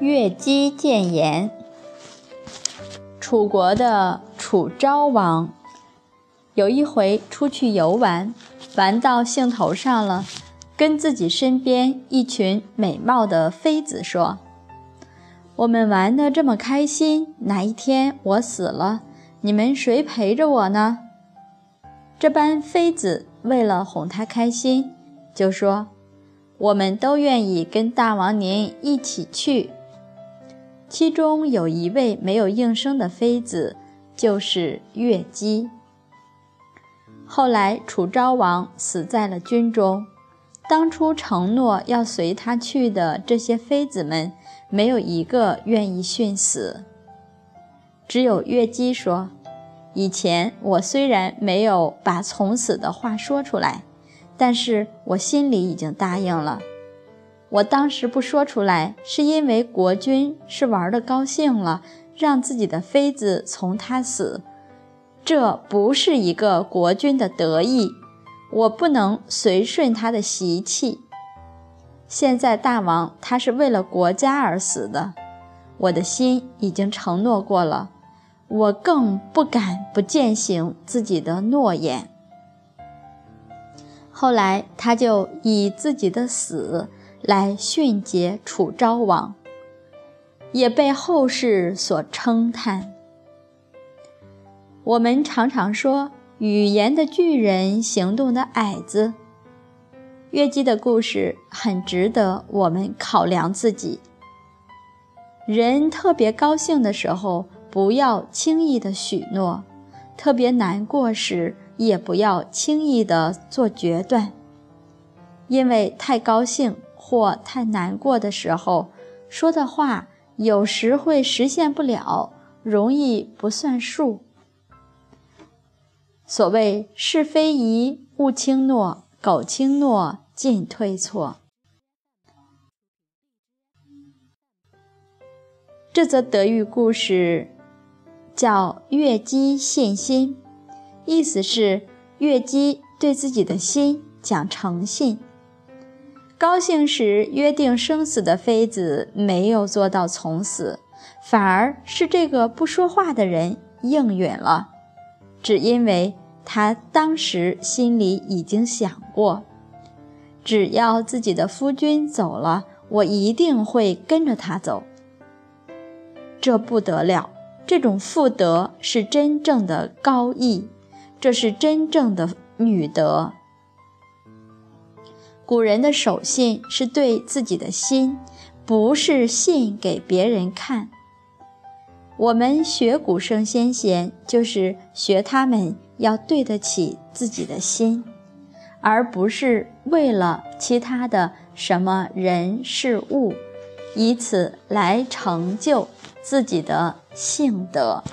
越姬谏言。楚国的楚昭王有一回出去游玩，玩到兴头上了，跟自己身边一群美貌的妃子说：“我们玩得这么开心，哪一天我死了，你们谁陪着我呢？”这班妃子为了哄他开心，就说：“我们都愿意跟大王您一起去。”其中有一位没有应声的妃子，就是乐姬。后来楚昭王死在了军中，当初承诺要随他去的这些妃子们，没有一个愿意殉死。只有乐姬说：“以前我虽然没有把从死的话说出来，但是我心里已经答应了。”我当时不说出来，是因为国君是玩的高兴了，让自己的妃子从他死，这不是一个国君的得意，我不能随顺他的习气。现在大王他是为了国家而死的，我的心已经承诺过了，我更不敢不践行自己的诺言。后来他就以自己的死。来训诫楚昭王，也被后世所称叹。我们常常说语言的巨人，行动的矮子。月姬的故事很值得我们考量自己。人特别高兴的时候，不要轻易的许诺；特别难过时，也不要轻易的做决断，因为太高兴。或太难过的时候，说的话有时会实现不了，容易不算数。所谓是非宜勿轻诺，苟轻诺进退错。这则德育故事叫“月姬信心”，意思是月姬对自己的心讲诚信。高兴时约定生死的妃子没有做到从死，反而是这个不说话的人应允了，只因为他当时心里已经想过，只要自己的夫君走了，我一定会跟着他走。这不得了，这种妇德是真正的高义，这是真正的女德。古人的守信是对自己的心，不是信给别人看。我们学古圣先贤，就是学他们要对得起自己的心，而不是为了其他的什么人事物，以此来成就自己的性德。